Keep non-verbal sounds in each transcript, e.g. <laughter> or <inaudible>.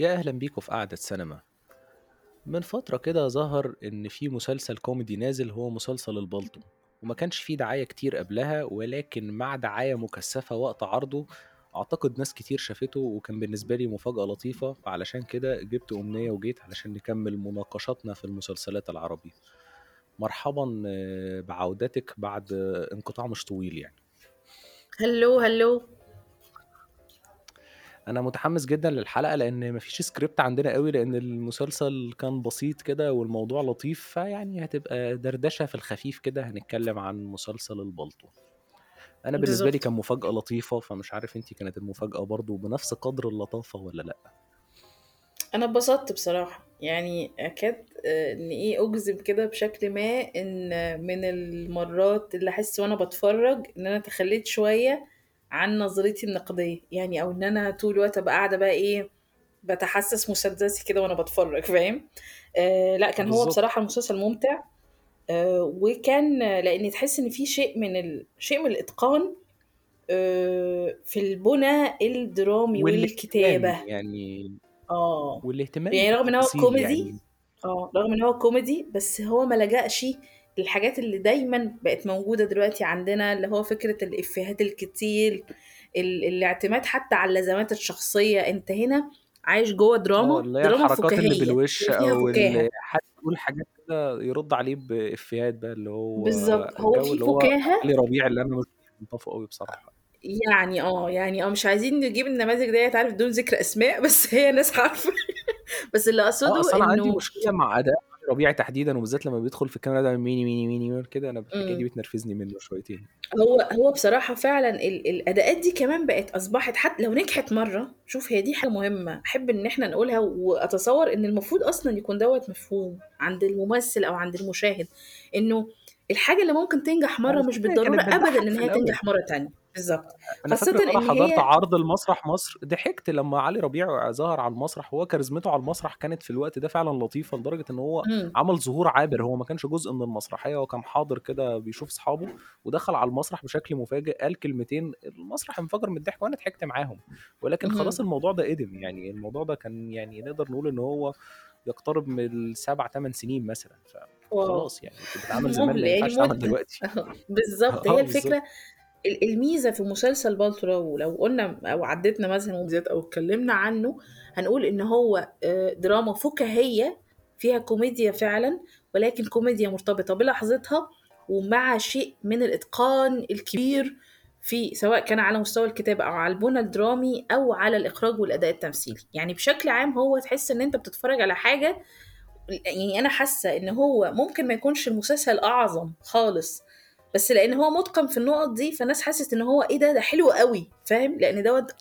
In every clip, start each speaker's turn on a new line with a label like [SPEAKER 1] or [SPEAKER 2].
[SPEAKER 1] يا أهلا بيكم في قعدة سينما. من فترة كده ظهر إن في مسلسل كوميدي نازل هو مسلسل البالطو وما كانش فيه دعاية كتير قبلها ولكن مع دعاية مكثفة وقت عرضه أعتقد ناس كتير شافته وكان بالنسبة لي مفاجأة لطيفة. فعلشان كده جبت أمنية وجيت علشان نكمل مناقشاتنا في المسلسلات العربي. مرحبا آه، بعودتك بعد انقطاع مش طويل يعني.
[SPEAKER 2] هلو هلو.
[SPEAKER 1] أنا متحمس جدا للحلقة لأن مفيش سكريبت عندنا قوي لأن المسلسل كان بسيط كده والموضوع لطيف فيعني هتبقى دردشة في الخفيف كده هنتكلم عن مسلسل البلطو. أنا بالنسبة لي كان مفاجأة لطيفة فمش عارف انتي كانت المفاجأة برضو بنفس قدر اللطافة ولا لأ؟
[SPEAKER 2] أنا اتبسطت بصراحة. يعني أكاد آه، ان إيه أجزم كده بشكل ما إن من المرات اللي أحس وأنا بتفرج إن أنا تخليت شوية عن نظرتي النقدية. يعني أو إن أنا طول الوقت أبقى قاعدة بقى إيه بتحسس مسدسي كده وأنا بتفرج فاهم؟ آه لا كان هو
[SPEAKER 1] بالظبط.
[SPEAKER 2] بصراحة المسلسل ممتع. آه وكان لأن تحس إن في شيء من ال... شيء من الإتقان آه في البنى الدرامي والكتابة.
[SPEAKER 1] يعني
[SPEAKER 2] آه.
[SPEAKER 1] والاهتمام
[SPEAKER 2] يعني رغم إن هو كوميدي
[SPEAKER 1] يعني.
[SPEAKER 2] آه رغم إن هو كوميدي بس هو ما لجأش للحاجات اللي دايما بقت موجودة دلوقتي عندنا اللي هو فكرة الإفيهات الكتير ال- الاعتماد حتى على اللازمات الشخصية. أنت هنا عايش جوه دراما
[SPEAKER 1] اللي هي
[SPEAKER 2] دراما
[SPEAKER 1] الحركات اللي
[SPEAKER 2] فكاهية
[SPEAKER 1] بالوش أو اللي حد يقول حاجات كده يرد عليه بإفيهات بقى اللي هو
[SPEAKER 2] بالظبط. هو
[SPEAKER 1] الجو
[SPEAKER 2] في
[SPEAKER 1] اللي هو
[SPEAKER 2] فكاهة.
[SPEAKER 1] علي ربيع اللي أنا مش ملطفه قوي بصراحة.
[SPEAKER 2] يعني آه يعني آه مش عايزين نجيب النماذج ديت عارف بدون ذكر أسماء بس هي ناس عارفة. <laughs> بس اللي
[SPEAKER 1] آه
[SPEAKER 2] اقصده
[SPEAKER 1] أصل أنا عندي
[SPEAKER 2] انه
[SPEAKER 1] مشكلة مع أداء ربيع تحديدا وبالذات لما بيدخل في الكاميرا ده many many many كده أنا الحكاية دي. بتنرفزني منه شويتين.
[SPEAKER 2] هو هو بصراحة فعلا ال- الأداءات دي كمان بقت أصبحت حتى لو نجحت مرة شوف هي دي حاجة مهمة أحب إن إحنا نقولها وأتصور إن المفروض أصلا يكون دوت مفهوم عند الممثل أو عند المشاهد إنه الحاجة اللي ممكن تنجح
[SPEAKER 1] على
[SPEAKER 2] مش
[SPEAKER 1] بتضحك
[SPEAKER 2] إن
[SPEAKER 1] في
[SPEAKER 2] هي تنجح مرة تانية. بالظبط
[SPEAKER 1] أنا
[SPEAKER 2] خاصة
[SPEAKER 1] فاكر
[SPEAKER 2] إن
[SPEAKER 1] حضرت
[SPEAKER 2] هي
[SPEAKER 1] عرض المسرح مصر ضحكت لما علي ربيع ظهر على المسرح هو كاريزمته على المسرح كانت في الوقت ده فعلا لطيفة لدرجة إن هو
[SPEAKER 2] مم.
[SPEAKER 1] عمل ظهور عابر. هو ما كانش جزء من المسرحية هو كان حاضر كده بيشوف أصحابه ودخل على المسرح بشكل مفاجئ قال كلمتين. المسرح انفجر من الضحك وأنا ضحكت معاهم. ولكن خلاص
[SPEAKER 2] مهم.
[SPEAKER 1] الموضوع ده قدم. يعني الموضوع ده كان يعني نقدر نقول إن هو يقترب من السبع ثمان سنين مثلا.
[SPEAKER 2] واو.
[SPEAKER 1] فخلاص يعني اللي بتتعمل <laughs> زمان
[SPEAKER 2] مهلة
[SPEAKER 1] ما
[SPEAKER 2] يعني
[SPEAKER 1] ينفعش
[SPEAKER 2] مدة.
[SPEAKER 1] دلوقتي. <laughs>
[SPEAKER 2] بالظبط <laughs> هي
[SPEAKER 1] بالظبط
[SPEAKER 2] الفكرة ال- الميزة في مسلسل بالطو لو قلنا أو عدتنا مثلا مميزات أو اتكلمنا عنه هنقول إن هو آه، دراما فكاهية فيها كوميديا فعلا ولكن كوميديا مرتبطة بلحظتها ومع شيء من الإتقان الكبير في سواء كان على مستوى الكتابة أو على البنى الدرامي أو على الإخراج والأداء التمثيلي. يعني بشكل عام هو تحس إن أنت بتتفرج على حاجة يعني أنا حاسة إن هو ممكن ما يكونش المسلسل أعظم خالص بس لأن هو متقن في النقط دي فالناس حست ان هو إيه ده؟ ده حلو قوي فاهم؟ لأن دوت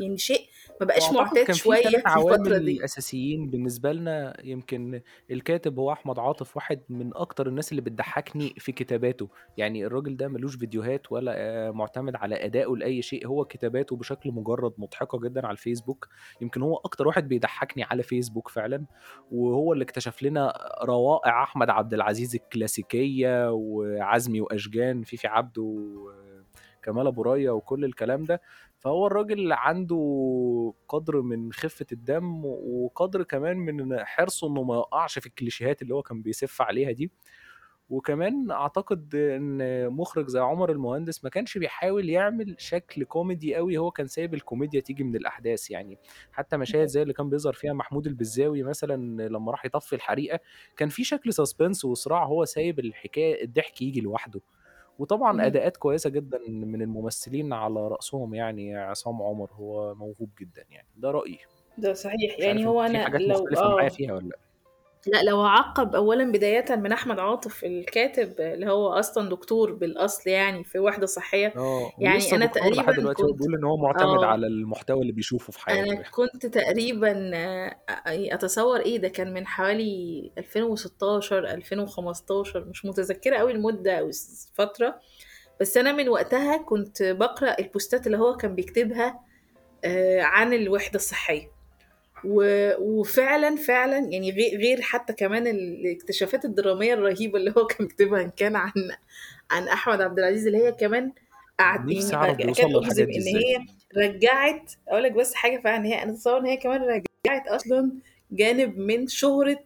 [SPEAKER 2] يعني شيء ما بقاش معتاد
[SPEAKER 1] شوية في الفترة
[SPEAKER 2] دي.
[SPEAKER 1] أساسيين بالنسبة لنا يمكن الكاتب هو أحمد عاطف واحد من أكتر الناس اللي بتضحكني في كتاباته. يعني الراجل ده ملوش فيديوهات ولا آه، معتمد على أدائه لأي شيء. هو كتاباته بشكل مجرد مضحكة جدا على الفيسبوك. يمكن هو أكتر واحد بيضحكني على فيسبوك فعلا. وهو اللي اكتشف لنا روائع أحمد عبد العزيز الكلاسيكية وعزمي وأشجان فيفي عبده وكمال أبو ريا وكل الكلام ده. فهو الراجل عنده قدر من خفة الدم وقدر كمان من حرصه إنه ما يقعش في الكليشيهات اللي هو كان بيسف عليها دي. وكمان أعتقد إن مخرج زي عمر المهندس ما كانش بيحاول يعمل شكل كوميدي قوي هو كان سايب الكوميديا تيجي من الأحداث يعني. حتى مشاهد زي اللي كان بيظهر فيها محمود البزاوي مثلا لما راح يطفي الحريقة كان في شكل suspense وصراع هو سايب الحكاية الضحك يجي لوحده. وطبعا
[SPEAKER 2] مهم.
[SPEAKER 1] أداءات كويسة جدا من الممثلين على رأسهم يعني عصام عمر هو موهوب جدا يعني ده رأيي.
[SPEAKER 2] ده صحيح.
[SPEAKER 1] مش
[SPEAKER 2] يعني هو
[SPEAKER 1] في
[SPEAKER 2] أنا
[SPEAKER 1] حاجات
[SPEAKER 2] لو
[SPEAKER 1] مختلفة معايا
[SPEAKER 2] آه
[SPEAKER 1] فيها ولا لأ؟
[SPEAKER 2] لا لو هعقب اولا بداية من أحمد عاطف الكاتب اللي هو أصلا دكتور بالأصل يعني في وحدة صحية.
[SPEAKER 1] آه
[SPEAKER 2] يعني
[SPEAKER 1] ولسه
[SPEAKER 2] أنا
[SPEAKER 1] دكتور لحد
[SPEAKER 2] تقريبا
[SPEAKER 1] دلوقتي هو
[SPEAKER 2] كنت
[SPEAKER 1] بيقول إن هو معتمد
[SPEAKER 2] آه.
[SPEAKER 1] على المحتوى اللي بيشوفه في حياته
[SPEAKER 2] أنا
[SPEAKER 1] يعني.
[SPEAKER 2] كنت تقريبا آه، أتصور إيه ده؟ كان من حوالي 2016 2015 مش متذكرة قوي المدة أو الفترة بس أنا من وقتها كنت بقرأ البوستات اللي هو كان بيكتبها آه، عن الوحدة الصحية. و- وفعلا فعلا يعني غي- غير حتى كمان الاكتشافات الدرامية الرهيبة اللي هو كان بيكتبها إن كان عن عن أحمد عبد العزيز اللي هي كمان قعد
[SPEAKER 1] نفسي
[SPEAKER 2] يعني
[SPEAKER 1] بيوصل
[SPEAKER 2] أجزم
[SPEAKER 1] للحاجات دي إزاي.
[SPEAKER 2] هي رجّعت أقول لك بس حاجة فعلًا هي أنا أتصوّر إن هي كمان رجّعت أصلًا جانب من شهرة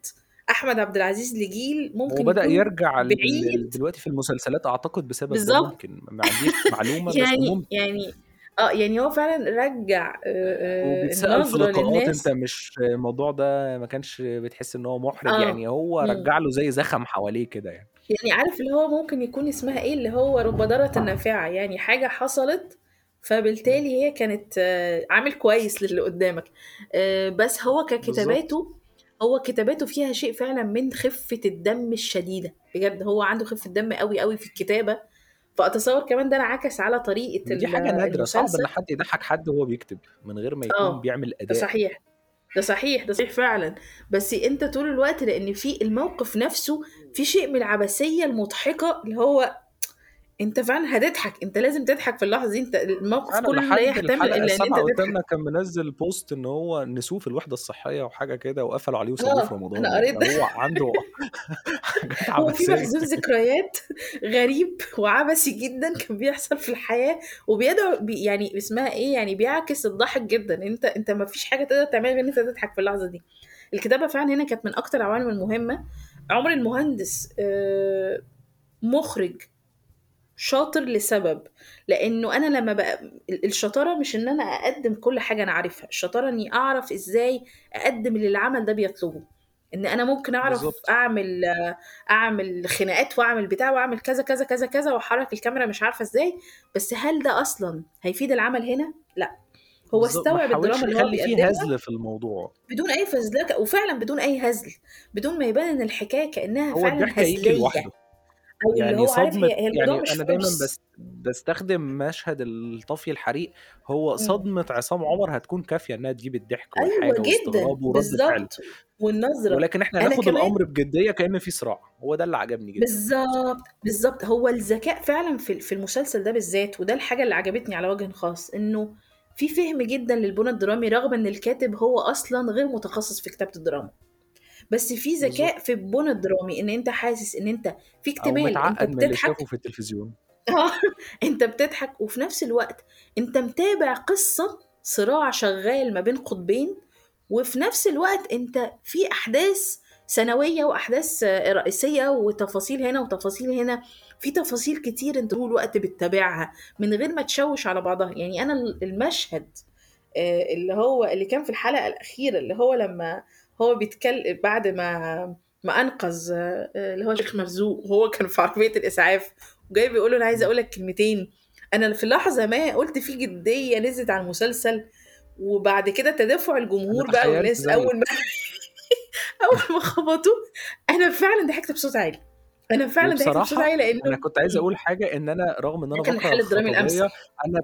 [SPEAKER 2] أحمد عبد العزيز لجيل ممكن يكون
[SPEAKER 1] يرجع
[SPEAKER 2] بعيد
[SPEAKER 1] دلوقتي في المسلسلات أعتقد بسبب. ممكن، ما عنديش معلومة بس <laughs>
[SPEAKER 2] يعني
[SPEAKER 1] ممكن.
[SPEAKER 2] يعني آه، يعني هو فعلًا رجّع آآ آآ
[SPEAKER 1] وبيتسأل في
[SPEAKER 2] النظرة
[SPEAKER 1] لقاءات أنت
[SPEAKER 2] للناس
[SPEAKER 1] مش الموضوع ده ما كانش بتحس إن هو مُحرِج،
[SPEAKER 2] آه،
[SPEAKER 1] يعني هو
[SPEAKER 2] إمم.
[SPEAKER 1] رجّع له زي زخم حواليه كده يعني.
[SPEAKER 2] يعني عارف اللي هو ممكن يكون اسمها إيه، اللي هو رُب ضارةٍ نافعة، يعني حاجة حصلت. فبالتالي هي كانت عامل كويس للي قدّامك. آآ بس هو
[SPEAKER 1] بالضبط.
[SPEAKER 2] ككتاباته هو كتاباته فيها شيء فعلًا من خفة الدم الشديدة، بجد هو عنده خفة دم أوي، أوي في الكتابة، فأتصوّر كمان ده انعكس على طريقة
[SPEAKER 1] ودي
[SPEAKER 2] ال
[SPEAKER 1] حاجة نادرة، صعب
[SPEAKER 2] المسلسل.
[SPEAKER 1] حد يضحّك حد وهو بيكتب، من غير ما يكون
[SPEAKER 2] آه،
[SPEAKER 1] بيعمل
[SPEAKER 2] ده
[SPEAKER 1] أداء.
[SPEAKER 2] صحيح، ده صحيح، ده صحيح فعلًا، بس أنت طول الوقت لإن في الموقف نفسه في شيء من العبثية المضحكة اللي هو أنت فعلًا هتضحك، أنت لازم تضحك في اللحظة دي، أنت الموقف كلّه لا يحتمل أنت
[SPEAKER 1] السابعة والثامنة
[SPEAKER 2] تضحك.
[SPEAKER 1] كان منزّل post إن هو نسوه في الوحدة الصحية وحاجة كده وقفلوا عليه وسابوه في
[SPEAKER 2] آه،
[SPEAKER 1] رمضان
[SPEAKER 2] أنا
[SPEAKER 1] يعني،
[SPEAKER 2] قريت ده.
[SPEAKER 1] فهو عنده <laughs>
[SPEAKER 2] هو في. مخزون ذكريات غريب وعبثي جدًا كان بيحصل في الحياة، وبيدعو ب يعني اسمها إيه، يعني بيعكس الضحك جدًا، أنت أنت ما فيش حاجة تقدر تعملها غير إن أنت تضحك في اللحظة دي. الكتابة فعلًا هنا كانت من أكتر العوامل المهمة. عمر المهندس آآ مُخرِج شاطر لسبب، لإنه أنا لمّا بقى ال الشطارة مش إن أنا أقدّم كل حاجة أنا عارفها، الشطارة إني أعرف إزاي أقدّم اللي العمل ده بيطلبه، إن أنا ممكن أعرف
[SPEAKER 1] بالضبط.
[SPEAKER 2] أعمل أعمل خناقات وأعمل بتاع وأعمل كذا، كذا، كذا، كذا وأحرّك الكاميرا مش عارفة إزاي، بس هل ده أصلًا هيفيد العمل هنا؟ لأ، هو استوعب الدراما اللي هو
[SPEAKER 1] يخلّي في
[SPEAKER 2] بيقدّمها
[SPEAKER 1] هزل في الموضوع.
[SPEAKER 2] بدون أي فزلكة وفعلًا بدون أي هزل، بدون ما يبان إن الحكاية كإنها
[SPEAKER 1] هو
[SPEAKER 2] فعلًا
[SPEAKER 1] الضحك
[SPEAKER 2] اللي
[SPEAKER 1] يعني
[SPEAKER 2] هو
[SPEAKER 1] صدمة
[SPEAKER 2] هي هي
[SPEAKER 1] يعني
[SPEAKER 2] مش
[SPEAKER 1] أنا دايمًا
[SPEAKER 2] فرص.
[SPEAKER 1] باس باستخدم مشهد ال طفي الحريق، هو
[SPEAKER 2] إمم.
[SPEAKER 1] صدمة عصام عمر هتكون كافية إنها تجيب الضحك
[SPEAKER 2] أيوه
[SPEAKER 1] والحاجة
[SPEAKER 2] جدًا،
[SPEAKER 1] ورَد فعل.
[SPEAKER 2] بالضبط، والنظرة.
[SPEAKER 1] ولكن إحنا
[SPEAKER 2] أنا
[SPEAKER 1] هناخد
[SPEAKER 2] كمان
[SPEAKER 1] الأمر بجدية كإن في صراع، هو ده اللي عجبني جدًا.
[SPEAKER 2] بالضبط، بالضبط، هو الذكاء فعلًا في في المسلسل ده بالذات، وده الحاجة اللي عجبتني على وجهٍ خاص، إنه في فِهم جدًا للبُنى الدرامي رغم إن الكاتب هو أصلًا غير متخصص في كتابة الدراما، بس في. ذكاء في البُنى الدرامي، إن أنت حاسس إن أنت في اكتمال،
[SPEAKER 1] اللي
[SPEAKER 2] بتضحك.
[SPEAKER 1] في التلفزيون. <laughs>
[SPEAKER 2] آه، أنت بتضحك. وفي نفس الوقت أنت متابع قصة صراع شغال ما بين قطبين، وفي نفس الوقت أنت في أحداث ثانوية وأحداث رئيسية وتفاصيل هنا وتفاصيل هنا، في تفاصيل كتير أنت طول الوقت بتتابعها من غير ما تشوِّش على بعضها، يعني ال المشهد آآ اللي هو اللي كان في الحلقة الأخيرة اللي هو لمّا هو بيتكل بعد ما ما أنقذ آآ اللي هو شيخ مرزوق وهو كان في عربية الإسعاف وجاي بيقول له: "أنا عايز. أقول لك كلمتين." أنا في لحظة ما قُلت في جدية نزلت على المسلسل، وبعد كده تدافع الجمهور بقى والناس
[SPEAKER 1] زيِّك.
[SPEAKER 2] ما <laughs> أول ما خبطوه، أنا فعلًا ضحكت بصوت عالي، أنا فعلًا ضحكت
[SPEAKER 1] وبصراحة
[SPEAKER 2] عالي لإنه
[SPEAKER 1] أنا كنت عايز
[SPEAKER 2] إمم.
[SPEAKER 1] أقول حاجة، إن أنا رغم
[SPEAKER 2] كان
[SPEAKER 1] باكره
[SPEAKER 2] الحل الدرامي إمم.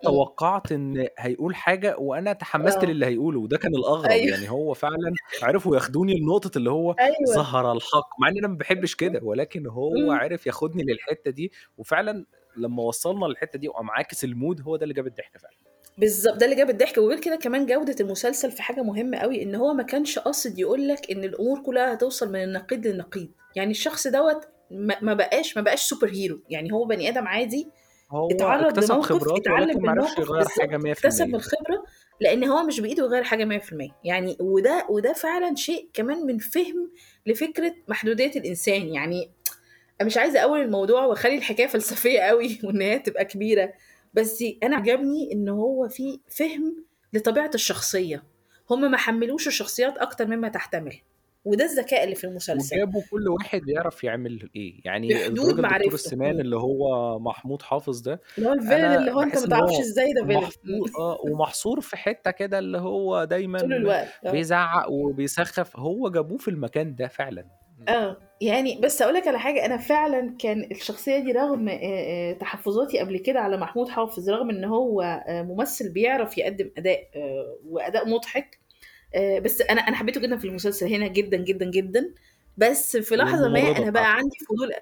[SPEAKER 1] توقعت إن هيقول حاجة وأنا تحمست
[SPEAKER 2] آه.
[SPEAKER 1] للي هيقوله، وده كان الأغرب،
[SPEAKER 2] أيوه.
[SPEAKER 1] يعني هو فعلًا عرفوا ياخدوني لنقطة اللي هو
[SPEAKER 2] أيوه.
[SPEAKER 1] ظهر الحق، مع إن أنا ما باحبش كده، ولكن هو
[SPEAKER 2] إمم.
[SPEAKER 1] عرف ياخدني للحتة دي، وفعلًا لمّا وصّلنا للحتة دي وقام عاكس الmood هو ده اللي جاب الضحك فعلًا.
[SPEAKER 2] بالضبط، ده اللي جاب الضحك، وغير كده كمان جودة المسلسل في حاجة مهمة أوي، إن هو ما كانش قاصد يقول لك إن الأمور كلها هتوصل من النقيض للنقيض، يعني الشخص دوّة ما بقاش ما بقاش super hero. يعني هو بني آدم عادي
[SPEAKER 1] هو
[SPEAKER 2] اتعرّض
[SPEAKER 1] اكتسب
[SPEAKER 2] لموقف،
[SPEAKER 1] خبرات
[SPEAKER 2] اتعلم
[SPEAKER 1] ولكن
[SPEAKER 2] من
[SPEAKER 1] ما عرفش
[SPEAKER 2] الموقف
[SPEAKER 1] يغيّر حاجة
[SPEAKER 2] بالضبط،
[SPEAKER 1] مِيّة في
[SPEAKER 2] اكتسب من
[SPEAKER 1] المِيّة.
[SPEAKER 2] الخبرة، لإن هو مش بإيده يغيّر حاجة 100% يعني وده وده فعلًا شيء كمان من فِهم لفكرة محدودية الإنسان، يعني مش عايزة أأوّل الموضوع وأخلّي الحكاية فلسفية <laughs> أوي وإن هي تبقى كبيرة، بس أنا عجبني إن هو في فِهم لطبيعة الشخصية، هم ما حمّلوش الشخصيات أكتر مما تحتمل، وده الذكاء اللي في المسلسل.
[SPEAKER 1] وجابوا كل واحد بيعرف يعمل إيه، يعني الراجل دكتور السنان. اللي هو محمود حافظ ده،
[SPEAKER 2] اللي هو
[SPEAKER 1] أنا
[SPEAKER 2] اللي هو
[SPEAKER 1] باحس
[SPEAKER 2] ما تعرفش
[SPEAKER 1] هو
[SPEAKER 2] إزاي ده.
[SPEAKER 1] محصور آه، ومحصور في حتة كده اللي هو
[SPEAKER 2] طول
[SPEAKER 1] دايمًا
[SPEAKER 2] الوقت، آه.
[SPEAKER 1] بيزعّق وبيسخّف، هو جابوه في المكان ده فعلًا.
[SPEAKER 2] آه، يعني بس أقول لك على حاجة، أنا فعلًا كان الشخصية دي رغم آآ آآ تحفظاتي قبل كده على محمود حافظ، رغم إن هو ممثل بيعرف يقدّم أداء آآ وأداء مضحك، بس أنا أنا حبيته جدًا في المسلسل هنا جدًا، جدًا، جدًا، بس في لحظة ما
[SPEAKER 1] بتاعته.
[SPEAKER 2] بقى عندي فضول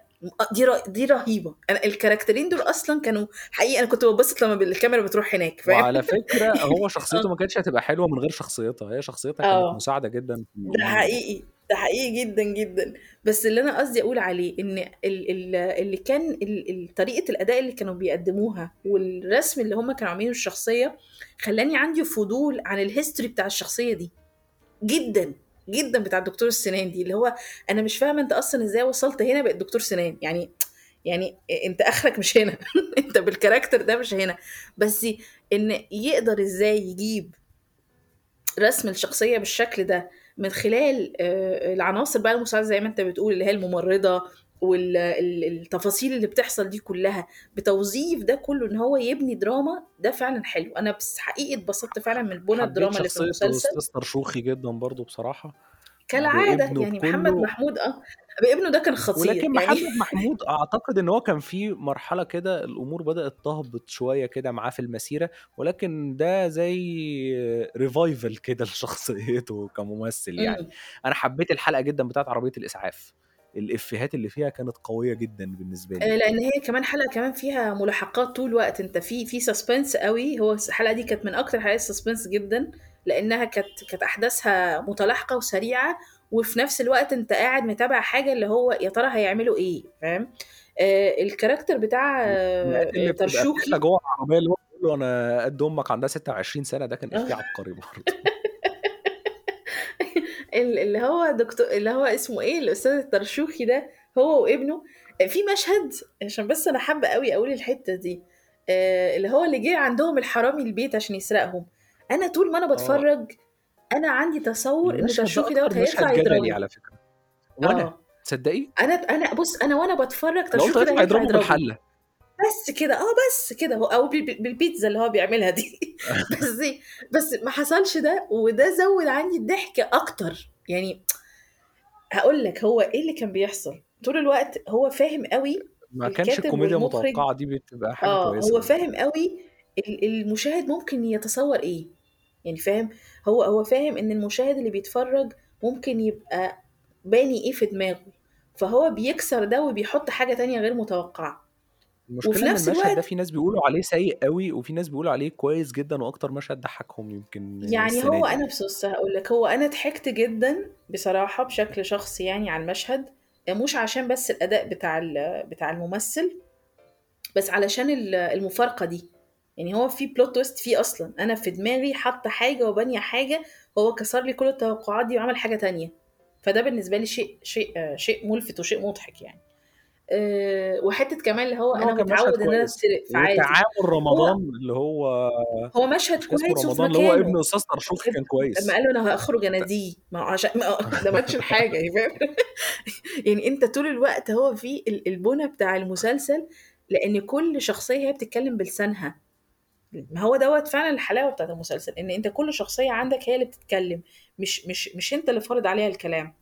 [SPEAKER 2] دي ر دي رهيبة، أنا الكاركترين دول أصلًا كانوا حقيقي أنا كنت باتبسط لمّا الكاميرا بتروح هناك، فاهم؟
[SPEAKER 1] وعلى فكرة <laughs> هو شخصيته
[SPEAKER 2] آه.
[SPEAKER 1] ما كانتش هتبقى حلوة من غير شخصيتها، هي شخصيتها كانت
[SPEAKER 2] آه،
[SPEAKER 1] مساعدة جدًا
[SPEAKER 2] ده. حقيقي، ده حقيقي جدًا، جدًا. بس اللي أنا قصدي أقول عليه إن ال ال اللي كان ال ال طريقة الأداء اللي كانوا بيقدموها والرسم اللي هم كانوا عاملينه للشخصية، خلّاني عندي فضول عن الhistory بتاع الشخصية دي. جدًا، جدًا بتاع دكتور السنان دي، اللي هو أنا مش فاهمة أنت أصلًا إزاي وصلت هنا بقيت دكتور سنان، يعني يعني أنت آخرك مش هنا، <laughs> أنت بالcharacter ده مش هنا. بس إن يقدر إزاي يجيب رسم الشخصية بالشكل ده من خلال آآ العناصر بقى المساعدة زي ما أنت بتقول، اللي هي الممرضة وال ال التفاصيل اللي بتحصل دي كلّها، بتوظيف ده كلّه إن هو يبني دراما، ده فعلًا حلو. أنا بس حقيقي اتبسطت فعلًا من بُنى الدراما اللي في المسلسل.
[SPEAKER 1] طرشوخي جدًا برضه بصراحة،
[SPEAKER 2] كالعادة،
[SPEAKER 1] بابنه
[SPEAKER 2] يعني محمد محمود آه، بابنه ده كان خطير،
[SPEAKER 1] ولكن
[SPEAKER 2] يعني
[SPEAKER 1] محمد محمود أعتقد إن هو كان في مرحلة كده الأمور بدأت تهبط شوية كده معاه في المسيرة، ولكن ده زي revival كده <laughs> لشخصيته كممثل يعني.
[SPEAKER 2] إمم.
[SPEAKER 1] أنا حبيت الحلقة جدًا بتاعة عربية الإسعاف، الإفيهات اللي فيها كانت قوية جدًا بالنسبة
[SPEAKER 2] آآ
[SPEAKER 1] لي.
[SPEAKER 2] لإن هي كمان حلقة كمان فيها ملاحقات طول الوقت، أنت في في suspense أوي، هو الس الحلقة دي كانت من أكتر الحلقات الsuspense جدًا، لإنها كانت كانت أحداثها متلاحقة وسريعة، وفي نفس الوقت أنت قاعد متابع حاجة اللي هو يا ترى هيعملوا إيه، فاهم؟ آآ الcharacter بتاع
[SPEAKER 1] اللي بتبقى بتحصل
[SPEAKER 2] طرشوخي
[SPEAKER 1] جوّه العربية اللي هو بيقول له أنا قد أمك عندها 26 سنة، ده كان
[SPEAKER 2] آه.
[SPEAKER 1] إفيه عبقري برضه. <laughs>
[SPEAKER 2] ال اللي هو دكتو اللي هو اسمه إيه، الأستاذ الطرشوخي ده هو وابنه، في مشهد عشان بس أنا حابة أوي أقول الحتّة دي، آآ اللي هو اللي جِه عندهم الحرامي البيت عشان يسرقهم، أنا طول ما أنا
[SPEAKER 1] آه.
[SPEAKER 2] باتفرّج، أنا عندي تصوُّر إن
[SPEAKER 1] المشهد ده
[SPEAKER 2] هيطلع يضربه.
[SPEAKER 1] على فكرة. وأنا،
[SPEAKER 2] آه.
[SPEAKER 1] تصدقي؟
[SPEAKER 2] أنا أنا بُص، أنا وأنا باتفرّج
[SPEAKER 1] أنا قُلت
[SPEAKER 2] طرشوخي ده
[SPEAKER 1] هيطلع
[SPEAKER 2] هيطلع
[SPEAKER 1] يضربه
[SPEAKER 2] يضربه.
[SPEAKER 1] بالحلة.
[SPEAKER 2] بس كده، آه بس كده، بال بالبيتزا اللي هو بيعملها دي، <laughs> <laughs> بس بس ما حصلش ده، وده زوّد عندي الضحك أكتر، يعني هاقول لك هو إيه اللي كان بيحصل، طول الوقت هو فاهم أوي
[SPEAKER 1] ما كانش الكوميديا المتوقعة دي بتبقى حاجة
[SPEAKER 2] آه،
[SPEAKER 1] كويسة
[SPEAKER 2] هو. فاهم ال المشاهد ممكن يتصوّر إيه، يعني فاهم؟ هو هو فاهم إن المشاهد اللي بيتفرّج ممكن يبقى باني إيه في دماغه، فهو بيكسر ده وبيحُط حاجة تانية غير متوقعة. وفي
[SPEAKER 1] المشكلة إن
[SPEAKER 2] نفس
[SPEAKER 1] المشهد ده
[SPEAKER 2] الوقت
[SPEAKER 1] في ناس بيقولوا عليه سيء أوي، وفي ناس بيقولوا عليه كويس جدًا وأكتر مشهد ضحّكهم يمكن
[SPEAKER 2] يعني
[SPEAKER 1] السنة
[SPEAKER 2] هو
[SPEAKER 1] دي
[SPEAKER 2] أنا
[SPEAKER 1] يعني.
[SPEAKER 2] بُص بُص هاقول لك، هو أنا ضحكت جدًا بصراحة بشكل شخصي يعني على المشهد، مش عشان بس الأداء بتاع ال بتاع الممثل، بس علشان ال المفارقة دي، يعني هو في plot twist فيه أصلًا، أنا في دماغي حاطة حاجة وبانية حاجة، هو كسر لي كل التوقعات دي وعمل حاجة تانية، فده بالنسبة لي شيء شيء شيء مُلفت وشيء مُضحك يعني. آآ وحتّة كمان اللي هو
[SPEAKER 1] هو مشهد
[SPEAKER 2] متعوّد إن أنا
[SPEAKER 1] كويس،
[SPEAKER 2] أتسرق فعادي،
[SPEAKER 1] وتعامل
[SPEAKER 2] هو
[SPEAKER 1] رمضان اللي هو
[SPEAKER 2] هو مشهد كويس وفي
[SPEAKER 1] رمضان، اللي هو ابن طرشوخي
[SPEAKER 2] اب
[SPEAKER 1] كان
[SPEAKER 2] لمّا
[SPEAKER 1] كويس.
[SPEAKER 2] قال له أنا هأخرج
[SPEAKER 1] ت
[SPEAKER 2] أناديه، ما هو عشان ما هو <laughs> ده ما قالش الحاجة يعني؟ <laughs> يعني أنت طول الوقت هو في ال البُنى بتاع المسلسل، لإن كل شخصية هي بتتكلم بلسانها، ما هو دوّة فعلًا الحلاوة بتاعة المسلسل، إن أنت كل شخصية عندك هي اللي بتتكلم، مش مش مش أنت اللي فارض عليها الكلام.